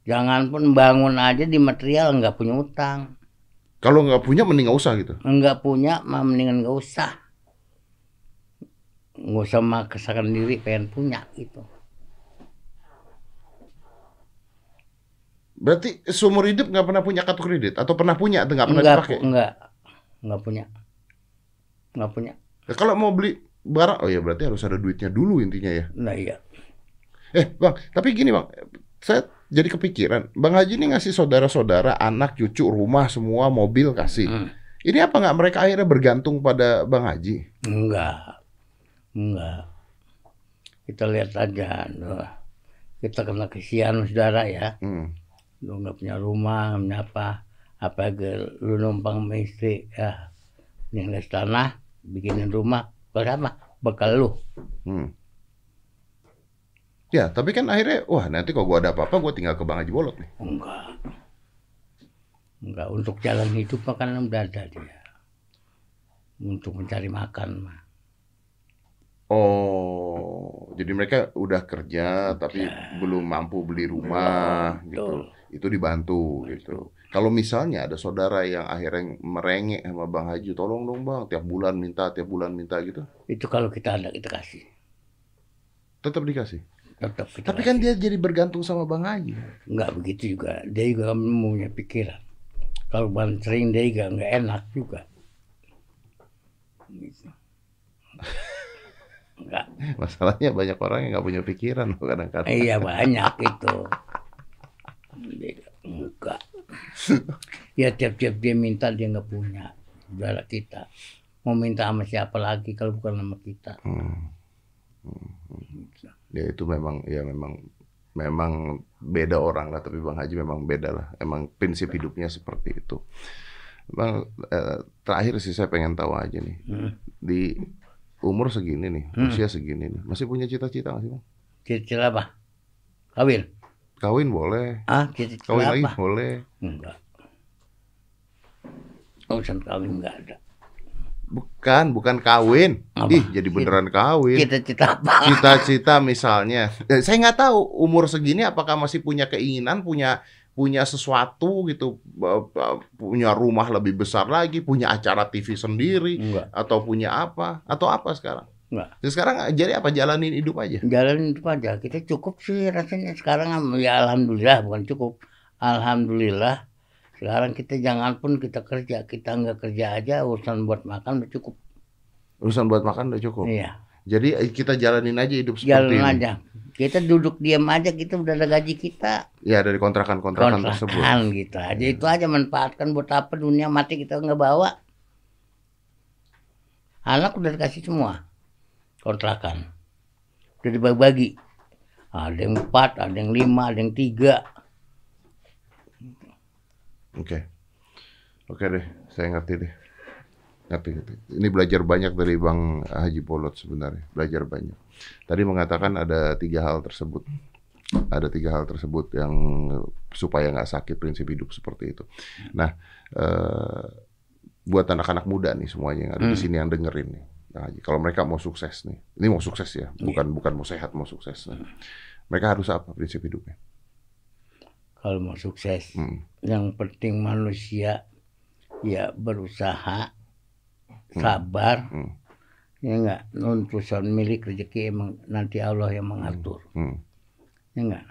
Jangan pun bangun aja di material nggak punya utang. Kalau nggak punya mending nggak usah gitu. Enggak punya mah mendingan nggak usah. Nggak usah maksakan diri pengen punya gitu. Berarti seumur hidup nggak pernah punya kartu kredit atau pernah punya atau nggak pernah Enggak, dipakai? enggak. Enggak punya. Enggak punya. Ya, kalau mau beli barang, oh ya berarti harus ada duitnya dulu intinya ya. Nah iya. Eh bang, tapi gini bang, saya jadi kepikiran, bang Haji ini ngasih saudara-saudara, anak, cucu, rumah, semua mobil kasih. Hmm. Ini apa nggak mereka akhirnya bergantung pada bang Haji? Enggak. Enggak. Kita lihat aja. Kita kena kesian saudara ya. Hmm. Lu nggak punya rumah, nggak punya apa. Apa lu numpang istri. Ya. Tanah, bikinin rumah. Berapa? Bekal lu. Hmm. Ya, tapi kan akhirnya, wah nanti kalau gua ada apa-apa, gua tinggal ke bang Haji Bolot nih. Enggak. Enggak. Untuk jalan hidup kan udah ada dia. Untuk mencari makan mah. Oh, jadi mereka udah kerja tapi belum mampu beli rumah Betul. gitu. Itu dibantu gitu. Kalau misalnya ada saudara yang akhirnya merengek sama Bang Haji, tolong dong Bang, tiap bulan minta, tiap bulan minta gitu, Itu kalau kita ada kita kasih. tetap dikasih. Tetap kita Tapi kasih. kan dia jadi bergantung sama Bang Haji. Enggak begitu juga. Dia juga punya pikiran. Kalau ban sering dia juga enggak enak juga. Gitu. Enggak. Masalahnya banyak orang yang nggak punya pikiran kadang-kadang. Iya banyak itu. Enggak. Ya tiap-tiap dia minta dia enggak punya. Saudara kita. Mau minta sama siapa lagi kalau bukan sama kita. Hmm. Ya itu memang ya memang memang beda orang lah tapi Bang Haji memang beda lah. Emang prinsip hidupnya seperti itu. Bang eh, terakhir sih saya pengen tahu aja nih. Hmm. Di umur segini nih, Hmm. usia segini nih, masih punya cita-cita nggak sih Bang? Cicil apa? Kawin? Kawin boleh, Ah, cicil kawin lagi boleh. Enggak. Urusan kawin enggak ada. Bukan, bukan kawin. Apa? Ih, jadi beneran kawin. Cita-cita apa? Cita-cita misalnya. Eh, Saya nggak tahu umur segini apakah masih punya keinginan, punya punya sesuatu gitu, punya rumah lebih besar lagi, punya acara TV sendiri, Enggak. atau punya apa, atau apa sekarang? Enggak. Ya, sekarang jadi apa? Jalanin hidup aja. Jalan itu aja. Kita cukup sih rasanya sekarang ya alhamdulillah bukan cukup. Alhamdulillah sekarang kita jangan pun kita kerja, kita nggak kerja aja urusan buat makan udah cukup. Urusan buat makan udah cukup. Iya. Jadi eh, kita jalanin aja hidup seperti Jalan ini. aja. Kita duduk diam aja kita udah ada gaji kita. Ya dari kontrakan-kontrakan tersebut. Kontrakan gitu aja. Itu aja manfaatkan buat apa dunia mati kita nggak bawa. Anak udah dikasih semua. Kontrakan. Udah dibagi-bagi. Ada yang empat, ada yang lima, ada yang tiga. Oke. Oke deh, saya ngerti deh. Ngerti, ngerti. Ini belajar banyak dari Bang Haji Bolot sebenarnya. Belajar banyak. Tadi mengatakan ada tiga hal tersebut. Ada tiga hal tersebut yang supaya nggak sakit prinsip hidup seperti itu. Nah, eh, buat anak-anak muda nih semuanya yang ada di Hmm. sini yang dengerin nih. Haji, kalau mereka mau sukses nih, ini mau sukses ya, bukan bukan mau sehat, mau sukses. Nah, mereka harus apa prinsip hidupnya? Kalau mau sukses. Hmm. Yang penting manusia ya berusaha, sabar, Hmm. ya enggak nuntusan milik rezeki emang nanti Allah yang mengatur Hmm. ya enggak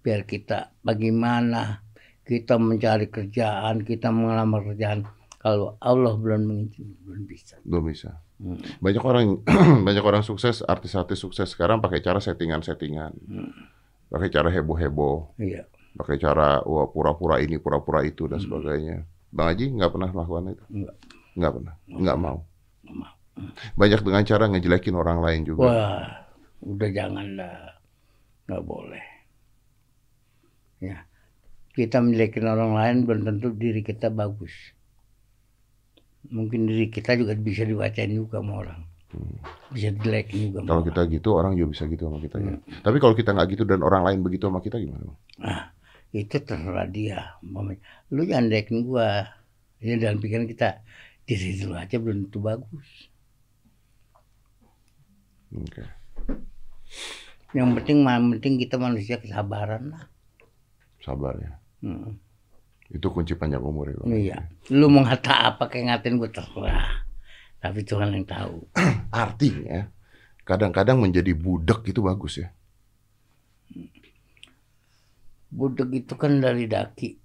biar kita bagaimana kita mencari kerjaan kita mengelamar kerjaan kalau Allah belum mengizinkan belum bisa Belum bisa. Hmm. banyak orang banyak orang sukses artis-artis sukses sekarang pakai cara settingan-settingan. Hmm. pakai cara heboh-heboh. Iya. Pakai cara wah pura-pura ini pura-pura itu dan Hmm. sebagainya. Bang Haji nggak pernah melakukan itu? Nggak. nggak pernah? Nggak mau? Nggak mau. banyak dengan cara ngejelekin orang lain juga. Wah udah jangan lah. Nggak boleh. Ya. Kita menjelekin orang lain belum tentu diri kita bagus mungkin diri kita juga bisa dibacain juga sama orang bisa dijelekin juga kalau orang. kita gitu orang juga bisa gitu sama kita ya tapi kalau kita nggak gitu dan orang lain begitu sama kita gimana? Ah, itu terserah dia. Lu jangan dekin gua. Ya dalam pikiran kita diri dulu aja belum tentu bagus. Oke. Yang penting yang penting kita manusia kesabaran lah. sabar ya Hmm, itu kunci panjang umur Bang. Iya. Lu mau ngata apa kayak ngatain gua terserah. Tapi Tuhan yang tahu. artinya kadang-kadang menjadi budak itu bagus ya Budek itu kan dari daki.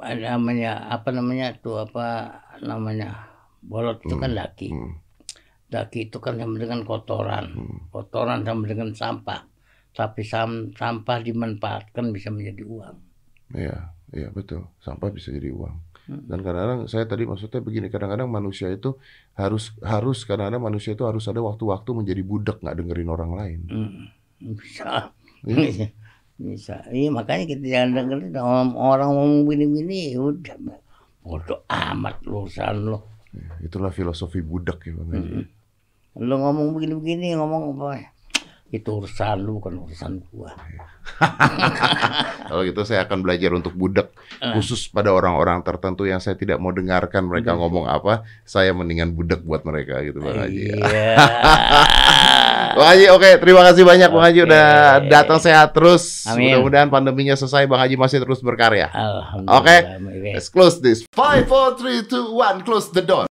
Ada namanya apa namanya tuh apa namanya bolot itu kan daki. Hmm. Daki itu kan sama dengan kotoran. Hmm. Kotoran sama dengan sampah. Tapi sam- sampah dimanfaatkan bisa menjadi uang. Iya, iya betul. Sampah bisa jadi uang. Hmm. Dan kadang-kadang saya tadi maksudnya begini, kadang-kadang manusia itu harus harus kadang-kadang manusia itu harus ada waktu-waktu menjadi budak nggak dengerin orang lain. Hmm, bisa. Iya. bisa. Iya makanya kita jangan dengerin orang, ngomong begini-begini. Udah bodoh amat urusan lo. Itulah filosofi budak ya Bang Haji. Hmm. Lo ngomong begini-begini ngomong apa? Itu urusan lu bukan urusan gua. Kalau gitu saya akan belajar untuk budak Ah. khusus pada orang-orang tertentu yang saya tidak mau dengarkan mereka ngomong apa, saya mendingan budak buat mereka gitu Bang Haji. Iya. Bang Haji, oke, terima kasih banyak Bang Haji udah datang sehat terus. Mudah-mudahan pandeminya selesai, Bang Haji masih terus berkarya. Oke. Mewek. Let's close this. Five, four, three, two, one. Close the door.